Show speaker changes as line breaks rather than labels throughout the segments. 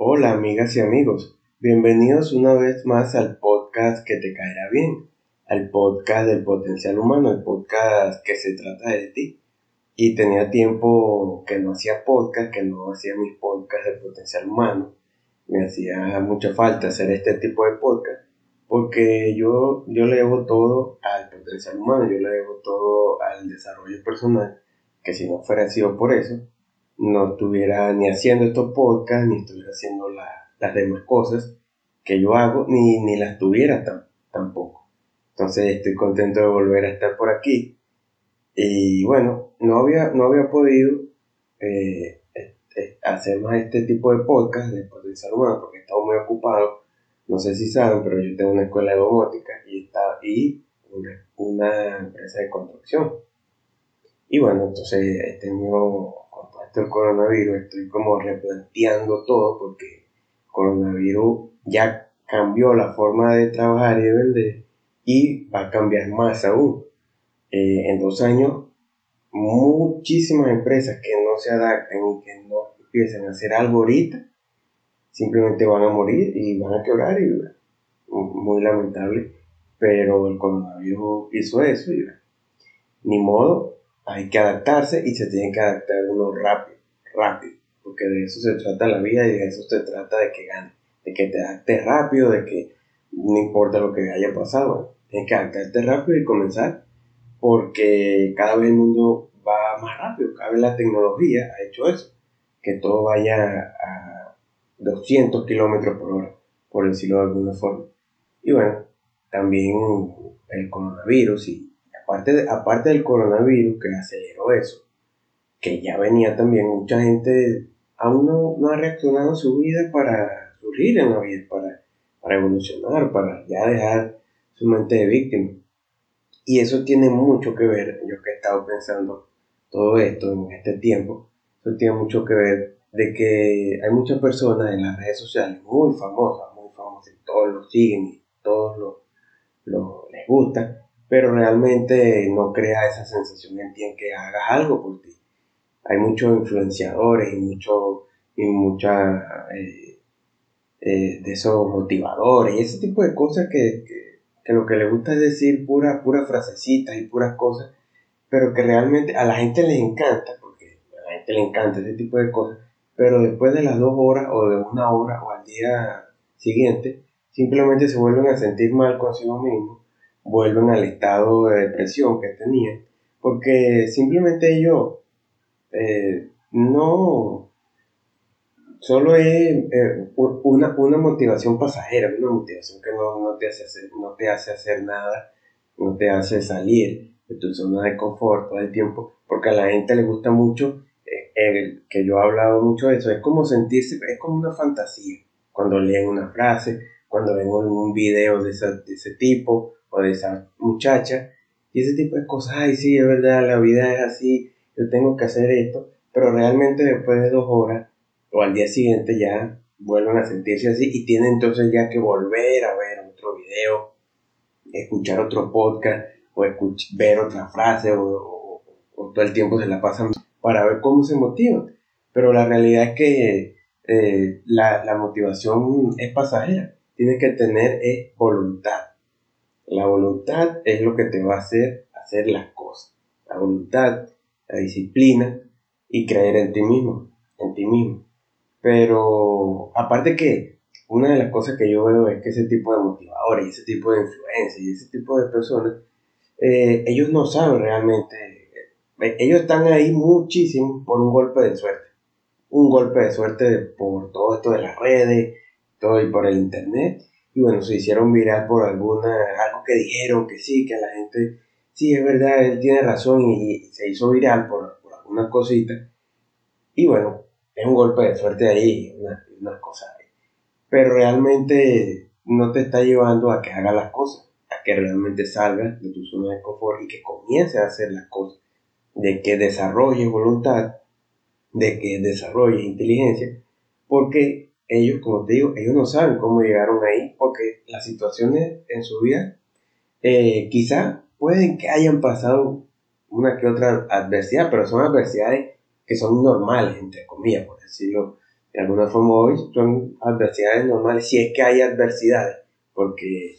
Hola amigas y amigos, bienvenidos una vez más al podcast que te caerá bien, al podcast del potencial humano, el podcast que se trata de ti. Y tenía tiempo que no hacía podcast, que no hacía mis podcasts del potencial humano. Me hacía mucha falta hacer este tipo de podcast porque yo, yo le debo todo al potencial humano, yo le debo todo al desarrollo personal, que si no fuera sido por eso, no estuviera ni haciendo estos podcasts, ni estuviera haciendo las demás cosas que yo hago, ni, ni las tuviera tampoco. Entonces estoy contento de volver a estar por aquí. Y bueno, no había, no había podido eh, hacer más este tipo de podcast de potencial humano porque estaba muy ocupado no sé si saben, pero yo tengo una escuela de domótica y, está, y una, empresa de construcción. Y bueno, entonces he tenido, esto del coronavirus, estoy como replanteando todo porque el coronavirus ya cambió la forma de trabajar y de vender y va a cambiar más aún. Eh, en dos años, muchísimas empresas que no se adapten y que no empiecen a hacer algo ahorita, simplemente van a morir y van a quebrar y muy lamentable, pero el coronavirus hizo eso y ni modo, hay que adaptarse y se tiene que adaptar uno rápido, rápido, porque de eso se trata la vida y de eso se trata de que gane, de que te adaptes rápido, de que no importa lo que haya pasado, tienes que adaptarte rápido y comenzar, porque cada vez el mundo va más rápido, cada vez la tecnología ha hecho eso, que todo vaya a 200 kilómetros por hora, por decirlo de alguna forma. Y bueno, también el coronavirus, y aparte, aparte del coronavirus que aceleró eso, que ya venía también mucha gente, aún no, no ha reaccionado su vida para surgir en la vida, para, para evolucionar, para ya dejar su mente de víctima. Y eso tiene mucho que ver, yo que he estado pensando todo esto en este tiempo, eso tiene mucho que ver de que hay muchas personas en las redes sociales muy famosas, muy famosas, todos lo siguen y todos lo, les gusta, pero realmente no crea esa sensación en ti en que hagas algo por ti. Hay muchos influenciadores y, mucho, y muchas eh, eh, de esos motivadores y ese tipo de cosas que, que, lo que les gusta es decir puras pura frasecitas y puras cosas, pero que realmente a la gente les encanta, porque a la gente le encanta ese tipo de cosas, pero después de las dos horas o de una hora o al día siguiente, simplemente se vuelven a sentir mal consigo mismos, vuelven al estado de depresión que tenían, porque simplemente ellos eh, no, solo es eh, una, una, motivación pasajera, una motivación que no, no, te hace hacer, no te hace hacer nada, no te hace salir de tu zona de confort todo el tiempo, porque a la gente le gusta mucho que yo he hablado mucho de eso, es como sentirse, es como una fantasía. Cuando leen una frase, cuando ven un video de, de ese tipo o de esa muchacha, y ese tipo de cosas, ay, sí, es verdad, la vida es así, yo tengo que hacer esto, pero realmente después de dos horas o al día siguiente ya vuelven a sentirse así y tienen entonces ya que volver a ver otro video, escuchar otro podcast o ver otra frase o, o todo el tiempo se la pasan para ver cómo se motivan. Pero la realidad es que eh, la, la, motivación es pasajera. Tienes que tener es voluntad. La voluntad es lo que te va a hacer hacer las cosas. La voluntad, la disciplina y creer en ti mismo, en ti mismo. Pero aparte que una de las cosas que yo veo es que ese tipo de motivadores ese tipo de influencias y ese tipo de personas, eh, ellos no saben realmente ellos están ahí muchísimo por un golpe de suerte. Un golpe de suerte por todo esto de las redes, todo y por el internet. Y bueno, se hicieron viral por alguna, algo que dijeron que sí, que la gente, sí, es verdad, él tiene razón y, se hizo viral por, por alguna cosita. Y bueno, es un golpe de suerte ahí, una, una cosa ahí. Pero realmente no te está llevando a que hagas las cosas, a que realmente salgas de tu zona de confort y que comiences a hacer las cosas de que desarrolle voluntad, de que desarrolle inteligencia, porque ellos, como te digo, ellos no saben cómo llegaron ahí, porque las situaciones en su vida eh, quizá pueden que hayan pasado una que otra adversidad, pero son adversidades que son normales, entre comillas, por decirlo de alguna forma. Hoy son adversidades normales, si es que hay adversidades, porque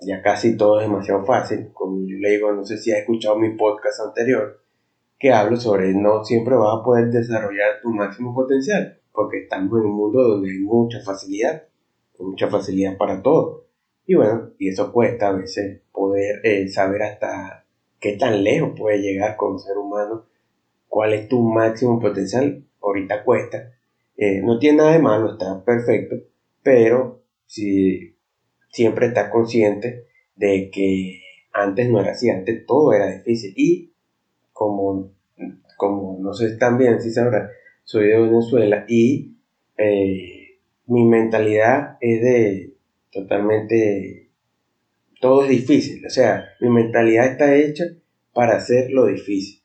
ya casi todo es demasiado fácil, como yo le digo, no sé si has escuchado mi podcast anterior, que hablo sobre no siempre vas a poder desarrollar tu máximo potencial, porque estamos en un mundo donde hay mucha facilidad, mucha facilidad para todo. Y bueno, y eso cuesta a veces poder eh, saber hasta qué tan lejos puede llegar como ser humano, cuál es tu máximo potencial, ahorita cuesta. Eh, no tiene nada de malo, está perfecto, pero si siempre estás consciente de que antes no era así, antes todo era difícil. Y como, como no sé tan bien si sabrá, soy de Venezuela y eh, mi mentalidad es de totalmente, todo es difícil, o sea, mi mentalidad está hecha para hacer lo difícil.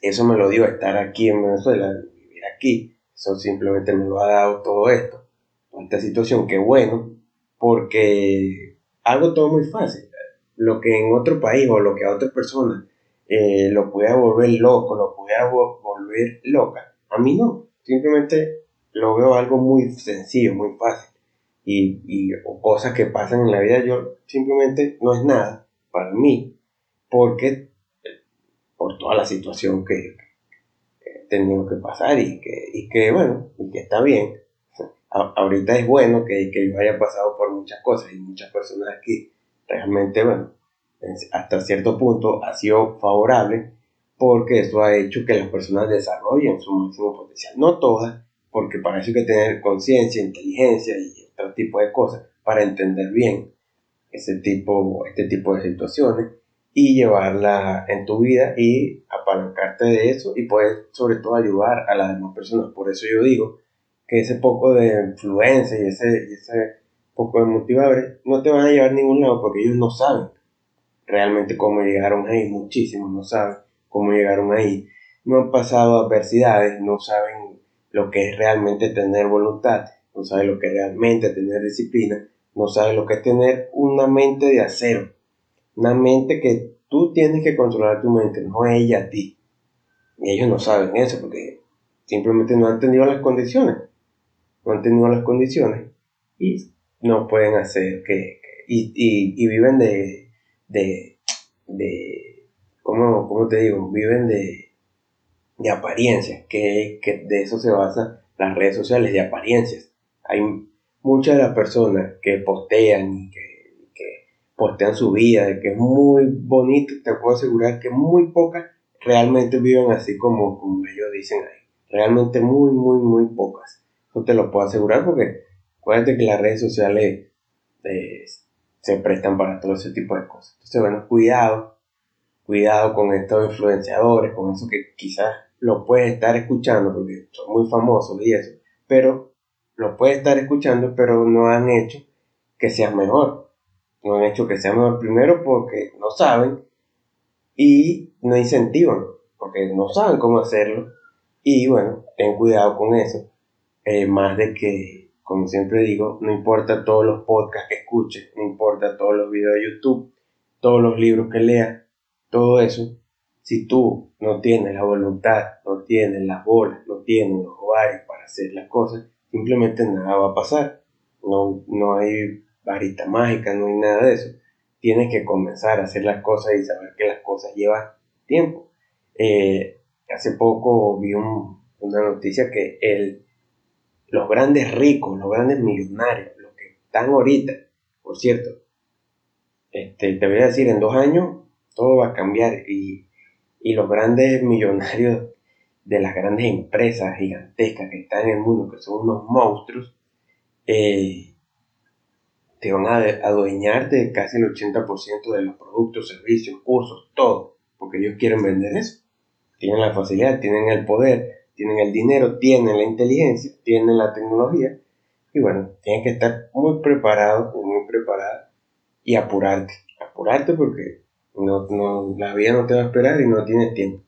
Eso me lo dio estar aquí en Venezuela, vivir aquí, eso simplemente me lo ha dado todo esto, esta situación, que bueno, porque hago todo muy fácil. Lo que en otro país o lo que a otra persona eh, lo pueda volver loco, lo pueda volver loca, a mí no. Simplemente lo veo algo muy sencillo, muy fácil. Y, y o cosas que pasan en la vida, yo simplemente no es nada para mí, porque por toda la situación que, he tenido que pasar y que, y que, bueno, y que está bien ahorita es bueno que, que, yo haya pasado por muchas cosas y muchas personas aquí realmente, bueno, hasta cierto punto ha sido favorable porque eso ha hecho que las personas desarrollen su máximo potencial. No todas, porque para eso hay que tener conciencia, inteligencia y otro tipo de cosas para entender bien ese tipo, este tipo de situaciones y llevarla en tu vida y apalancarte de eso y poder sobre todo ayudar a las demás personas. Por eso yo digo que ese poco de influencia y ese, ese poco de motivadores no te van a llevar a ningún lado porque ellos no saben realmente cómo llegaron ahí, muchísimos no saben cómo llegaron ahí, no han pasado adversidades, no saben lo que es realmente tener voluntad, no saben lo que es realmente tener disciplina, no saben lo que es tener una mente de acero, una mente que tú tienes que controlar tu mente, no ella a ti. Y ellos no saben eso porque simplemente no han tenido las condiciones. No han tenido las condiciones y no pueden hacer que, y, y, viven de, de, de ¿cómo, te digo? Viven de, de apariencias, que, que de eso se basan las redes sociales, de apariencias. Hay muchas de las personas que postean y que, postean su vida, que es muy bonito, te puedo asegurar que muy pocas realmente viven así como, como ellos dicen ahí. Realmente muy, muy, muy pocas te lo puedo asegurar porque acuérdate que las redes sociales eh, se prestan para todo ese tipo de cosas. Entonces, bueno, cuidado, cuidado con estos influenciadores, con eso que quizás lo puedes estar escuchando porque son muy famosos y eso, pero lo puedes estar escuchando, pero no han hecho que seas mejor. No han hecho que seas mejor primero porque no saben y no incentivan porque no saben cómo hacerlo. Y bueno, ten cuidado con eso. Eh, más de que, como siempre digo, no importa todos los podcasts que escuches, no importa todos los videos de YouTube, todos los libros que leas, todo eso, si tú no tienes la voluntad, no tienes las bolas, no tienes los ovarios para hacer las cosas, simplemente nada va a pasar. No, no hay varita mágica, no hay nada de eso. Tienes que comenzar a hacer las cosas y saber que las cosas llevan tiempo. Eh, hace poco vi una noticia que el los grandes ricos, los grandes millonarios, los que están ahorita, por cierto, este, te voy a decir, en dos años todo va a cambiar y, los grandes millonarios de las grandes empresas gigantescas que están en el mundo, que son unos monstruos, eh, te van a adueñar de casi el 80% de los productos, servicios, cursos, todo, porque ellos quieren vender eso. Tienen la facilidad, tienen el poder, tienen el dinero, tienen la inteligencia, tienen la tecnología y bueno, tienen que estar muy preparados, muy preparados y apurarte, apurarte porque no, la vida no te va a esperar y no tienes tiempo.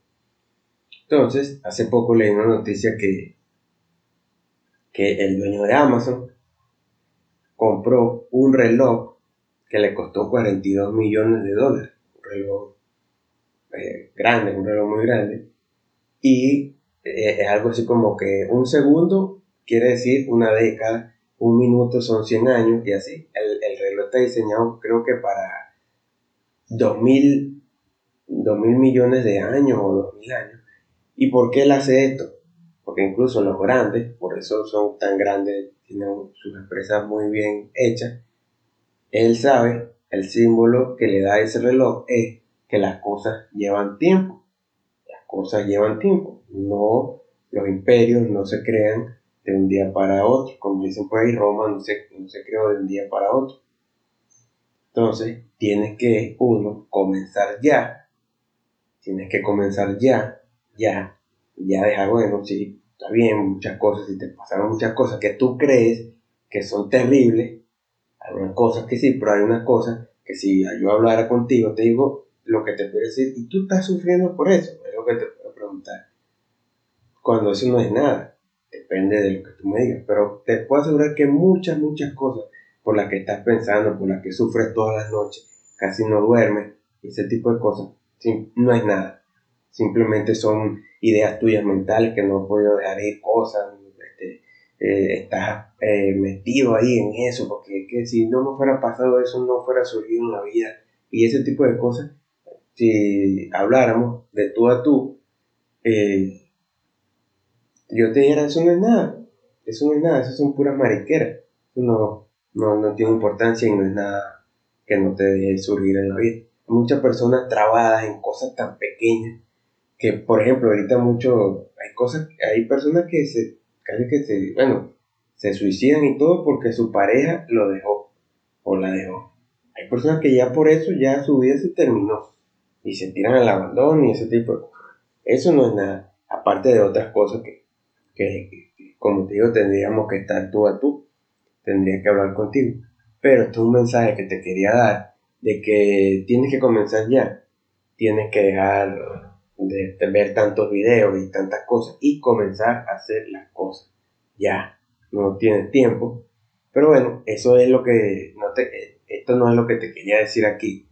Entonces, hace poco leí una noticia que, que el dueño de Amazon compró un reloj que le costó 42 millones de dólares, un reloj eh, grande, un reloj muy grande, y eh, es algo así como que un segundo quiere decir una década, un minuto son 100 años y así. El, el reloj está diseñado creo que para 2000, 2000 millones de años o 2000 años. ¿Y por qué él hace esto? Porque incluso los grandes, por eso son tan grandes, tienen sus empresas muy bien hechas, él sabe, el símbolo que le da ese reloj es que las cosas llevan tiempo. Las cosas llevan tiempo. No, los imperios no se crean de un día para otro. Como dicen por ahí, Roma no se, no se creó de un día para otro. Entonces, tienes que, uno, comenzar ya. Tienes que comenzar ya, ya, ya dejar, bueno, sí, está bien, muchas cosas, si te pasaron muchas cosas que tú crees que son terribles, hay unas cosas que sí, pero hay unas cosas que si yo hablara contigo, te digo lo que te puedo decir, y tú estás sufriendo por eso, es lo que te puedo preguntar. Cuando eso no es nada, depende de lo que tú me digas, pero te puedo asegurar que muchas, muchas cosas por las que estás pensando, por las que sufres todas las noches, casi no duermes, ese tipo de cosas, no es nada. Simplemente son ideas tuyas mentales que no has podido dejar ir, cosas, este, eh, estás eh, metido ahí en eso, porque que si no me fuera pasado eso, no fuera surgido en la vida, y ese tipo de cosas, si habláramos de tú a tú, eh, yo te dijera, eso no es nada, eso no es nada, eso son puras mariqueras, eso no, no, no tiene importancia y no es nada que no te deje surgir en la vida. Muchas personas trabadas en cosas tan pequeñas que, por ejemplo, ahorita mucho, hay cosas, hay personas que se, casi que se, bueno, se suicidan y todo porque su pareja lo dejó o la dejó. Hay personas que ya por eso ya su vida se terminó y se tiran al abandono y ese tipo de cosas. Eso no es nada, aparte de otras cosas que, que, como te digo, tendríamos que estar tú a tú, tendría que hablar contigo. Pero esto es un mensaje que te quería dar de que tienes que comenzar ya, tienes que dejar de, ver tantos videos y tantas cosas y comenzar a hacer las cosas ya, no tienes tiempo. Pero bueno, eso es lo que, no te, esto no es lo que te quería decir aquí.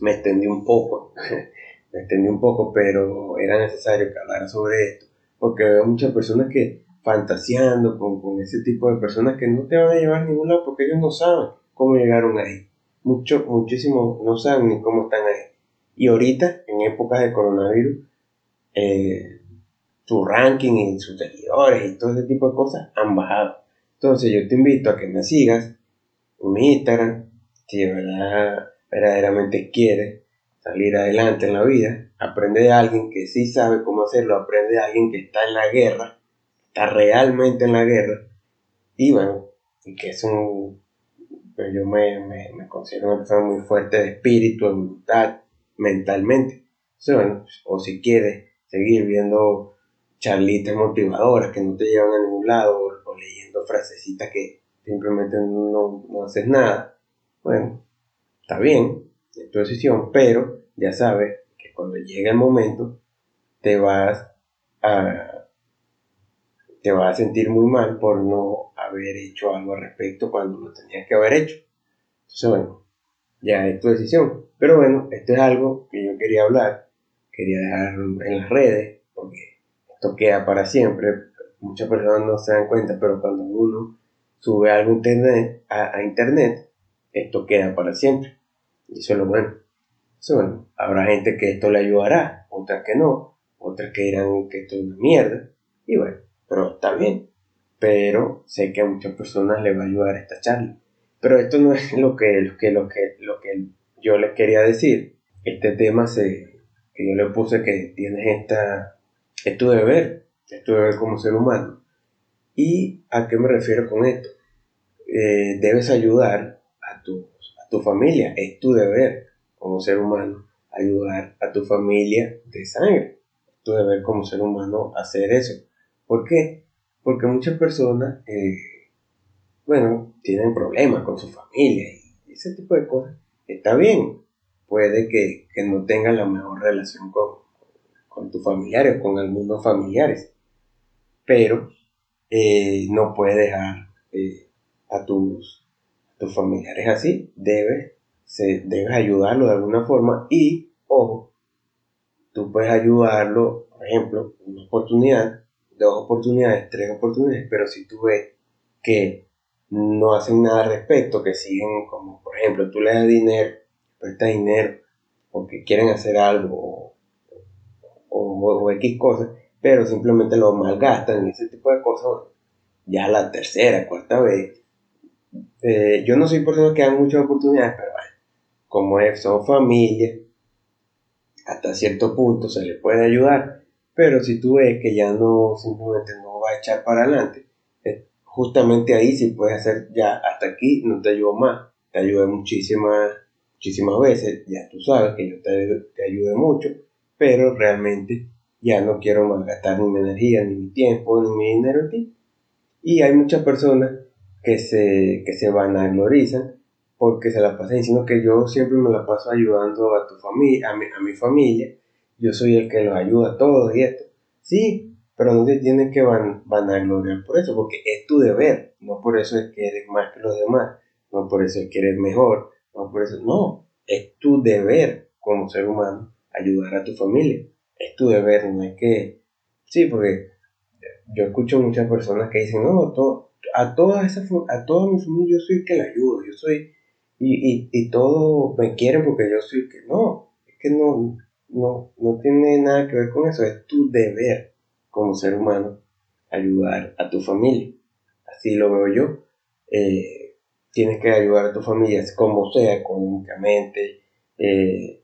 Me extendí un poco, me extendí un poco, pero era necesario que hablara sobre esto, porque veo muchas personas que fantaseando con, con, ese tipo de personas que no te van a llevar a ningún lado porque ellos no saben cómo llegaron ahí. Mucho, muchísimo no saben ni cómo están ahí. Y ahorita, en épocas de coronavirus, eh, su ranking y sus seguidores y todo ese tipo de cosas han bajado. Entonces yo te invito a que me sigas en mi Instagram, si de verdad verdaderamente quieres salir adelante en la vida, aprende de alguien que sí sabe cómo hacerlo, aprende de alguien que está en la guerra, está realmente en la guerra, y bueno, y que es un, pues yo me, me, me considero una persona muy fuerte de espíritu, de voluntad, mentalmente. Entonces, bueno, o si quieres seguir viendo charlitas motivadoras que no te llevan a ningún lado, o, leyendo frasecitas que simplemente no, no haces nada, bueno, está bien, es tu decisión, pero ya sabes que cuando llegue el momento te vas a te vas a sentir muy mal por no haber hecho algo al respecto cuando lo tenías que haber hecho. Entonces, bueno, ya es tu decisión. Pero bueno, esto es algo que yo quería hablar, quería dejar en las redes, porque esto queda para siempre. Muchas personas no se dan cuenta, pero cuando uno sube algo a internet, esto queda para siempre. Y eso es lo bueno. Eso bueno. Habrá gente que esto le ayudará, otras que no, otras que dirán que esto es una mierda. Y bueno, pero está bien. Pero sé que a muchas personas les va a ayudar esta charla. Pero esto no es lo que, que, que, lo que yo les quería decir. Este tema se, que yo le puse que tienes esta, es tu deber, es tu deber como ser humano. ¿Y a qué me refiero con esto? Eh, debes ayudar a tu, a tu familia, es tu deber como ser humano ayudar a tu familia de sangre. Es tu deber como ser humano hacer eso. ¿Por qué? Porque muchas personas, eh, bueno, tienen problemas con su familia y ese tipo de cosas. Está bien, puede que, no tengan la mejor relación con, con tus familiares con algunos familiares, pero eh, no puedes dejar eh, a, tus, tus familiares así, debes, debes ayudarlo de alguna forma y, ojo, tú puedes ayudarlo, por ejemplo, una oportunidad dos oportunidades, tres oportunidades, pero si tú ves que no hacen nada al respecto, que siguen como, por ejemplo, tú le das dinero, prestas dinero, porque quieren hacer algo o, o, X cosas, pero simplemente lo malgastan en ese tipo de cosas, ya la tercera, cuarta vez. Eh, yo no soy persona que dan muchas oportunidades, pero bueno, como son familias, hasta cierto punto se le puede ayudar, pero si tú ves que ya no, simplemente no va a echar para adelante, justamente ahí si puedes hacer ya hasta aquí, no te ayudo más, te ayudé muchísimas, muchísimas veces, ya tú sabes que yo te, te ayudé mucho, pero realmente ya no quiero más gastar ni mi energía, ni mi tiempo, ni mi dinero en ti. Y hay muchas personas que se, que se vanaglorizan porque se la pasan diciendo que yo siempre me la paso ayudando a tu familia, a mi, a mi familia, yo soy el que los ayuda a todos y esto. Sí, pero no te tienes que van, vanagloriar por eso, porque es tu deber, no por eso es que eres más que los demás, no por eso es que eres mejor, no por eso, no, es tu deber como ser humano ayudar a tu familia, es tu deber, no es que, sí, porque yo escucho muchas personas que dicen, no, a todas esas, a toda mi familia yo soy el que la ayudo, yo soy y, y, y todos me quieren porque yo soy que no, es que no, no, no tiene nada que ver con eso, es tu deber como ser humano ayudar a tu familia. Así lo veo yo. Eh, tienes que ayudar a tu familia como sea, económicamente, eh,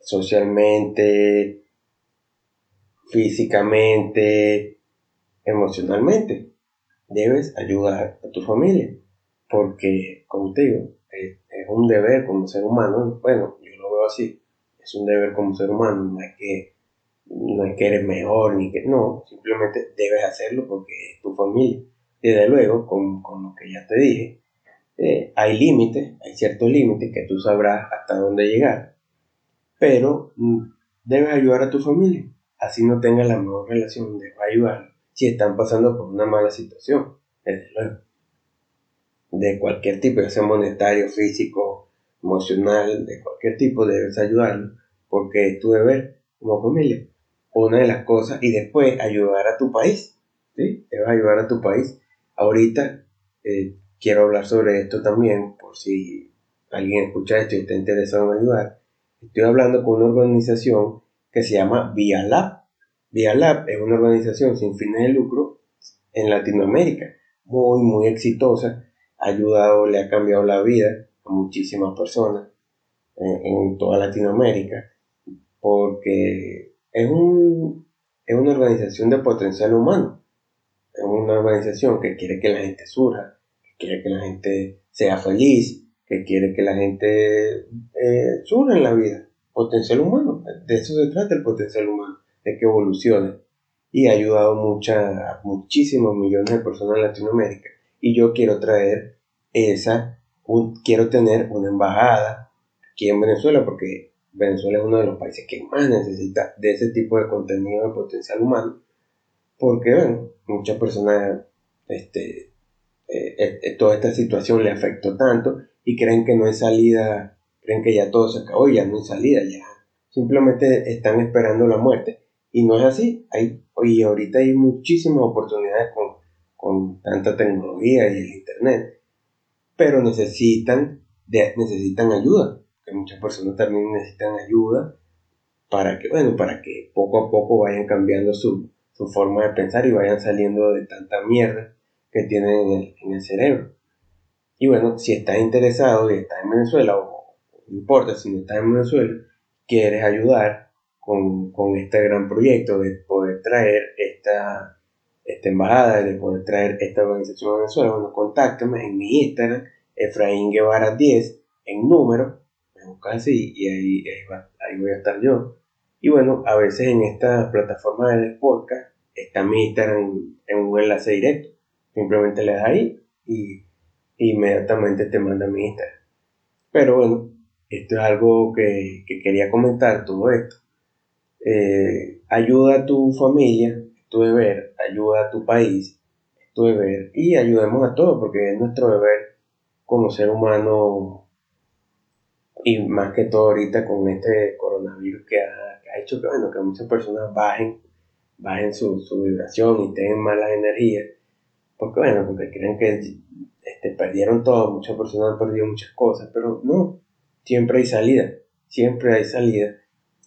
socialmente, físicamente, emocionalmente. Debes ayudar a tu familia porque, como te digo, es, un deber como ser humano, bueno, yo lo veo así, es un deber como ser humano, no es que, no es que eres mejor, ni que, no, simplemente debes hacerlo porque es tu familia. Desde luego, con, con lo que ya te dije, eh, hay límites, hay ciertos límites que tú sabrás hasta dónde llegar, pero mm, debes ayudar a tu familia, así no tengas la mejor relación, debes ayudar si están pasando por una mala situación, desde luego de cualquier tipo, ya sea monetario, físico, emocional, de cualquier tipo, debes ayudarlo, porque es tu deber como familia. Una de las cosas, y después ayudar a tu país, ¿sí? Debes ayudar a tu país. Ahorita eh, quiero hablar sobre esto también, por si alguien escucha esto y está interesado en ayudar. Estoy hablando con una organización que se llama VIALAB. VIALAB es una organización sin fines de lucro en Latinoamérica, muy, muy exitosa ha ayudado, le ha cambiado la vida a muchísimas personas en, toda Latinoamérica, porque es, un, es una organización de potencial humano, es una organización que quiere que la gente surja, que quiere que la gente sea feliz, que quiere que la gente eh, surja en la vida, potencial humano, de eso se trata el potencial humano, de que evolucione. Y ha ayudado mucha, a muchísimos millones de personas en Latinoamérica. Y yo quiero traer esa, quiero tener una embajada aquí en Venezuela porque Venezuela es uno de los países que más necesita de ese tipo de contenido de potencial humano porque bueno, muchas personas este, eh, eh, eh, toda esta situación le afectó tanto y creen que no hay salida, creen que ya todo se acabó y ya no hay salida, ya simplemente están esperando la muerte. Y no es así, hay, y ahorita hay muchísimas oportunidades con con tanta tecnología y el internet, pero necesitan, necesitan ayuda, muchas personas también necesitan ayuda para que, bueno, para que poco a poco vayan cambiando su, su forma de pensar y vayan saliendo de tanta mierda que tienen en el, en el cerebro. Y bueno, si estás interesado y estás en Venezuela, o no importa si no estás en Venezuela, quieres ayudar con, con este gran proyecto de poder traer esta, esta embajada, de poder traer esta organización a Venezuela, bueno, contáctame en mi Instagram, Efraín Guevara 10, en número, me así y ahí, ahí, voy a estar yo. Y bueno, a veces en esta plataforma de podcast está mi Instagram en un enlace directo. Simplemente le das ahí y inmediatamente te manda mi Instagram. Pero bueno, esto es algo que, quería comentar, todo esto. Eh, ayuda a tu familia tu deber, ayuda a tu país, es tu deber y ayudemos a todos porque es nuestro deber como ser humano y más que todo ahorita con este coronavirus que ha, hecho que, bueno, que muchas personas bajen, bajen su, su vibración y tengan malas energías, porque bueno, porque creen que este, perdieron todo, muchas personas han perdido muchas cosas, pero no, siempre hay salida, siempre hay salida,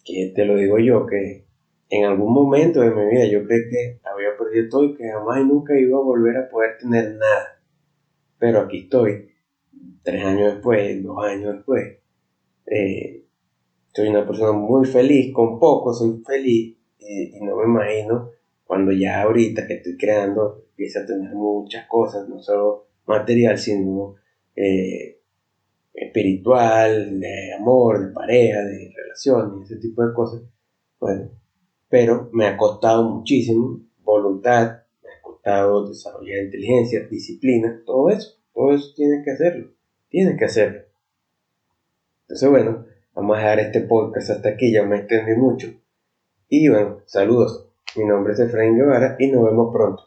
que te lo digo yo, que en algún momento de mi vida yo creí que había perdido todo y que jamás y nunca iba a volver a poder tener nada, pero aquí estoy, tres años después, dos años después, eh, soy una persona muy feliz, con poco soy feliz y, no me imagino cuando ya ahorita que estoy creando empieza a tener muchas cosas, no solo material, sino eh, espiritual, de amor, de pareja, de relaciones, ese tipo de cosas. Bueno, pero me ha costado muchísimo voluntad, me ha costado desarrollar inteligencia, disciplina, todo eso, todo eso tiene que hacerlo, tiene que hacerlo. Entonces, bueno, vamos a dejar este podcast hasta aquí, ya me extendí mucho. Y bueno, saludos. Mi nombre es Efraín Guevara y nos vemos pronto.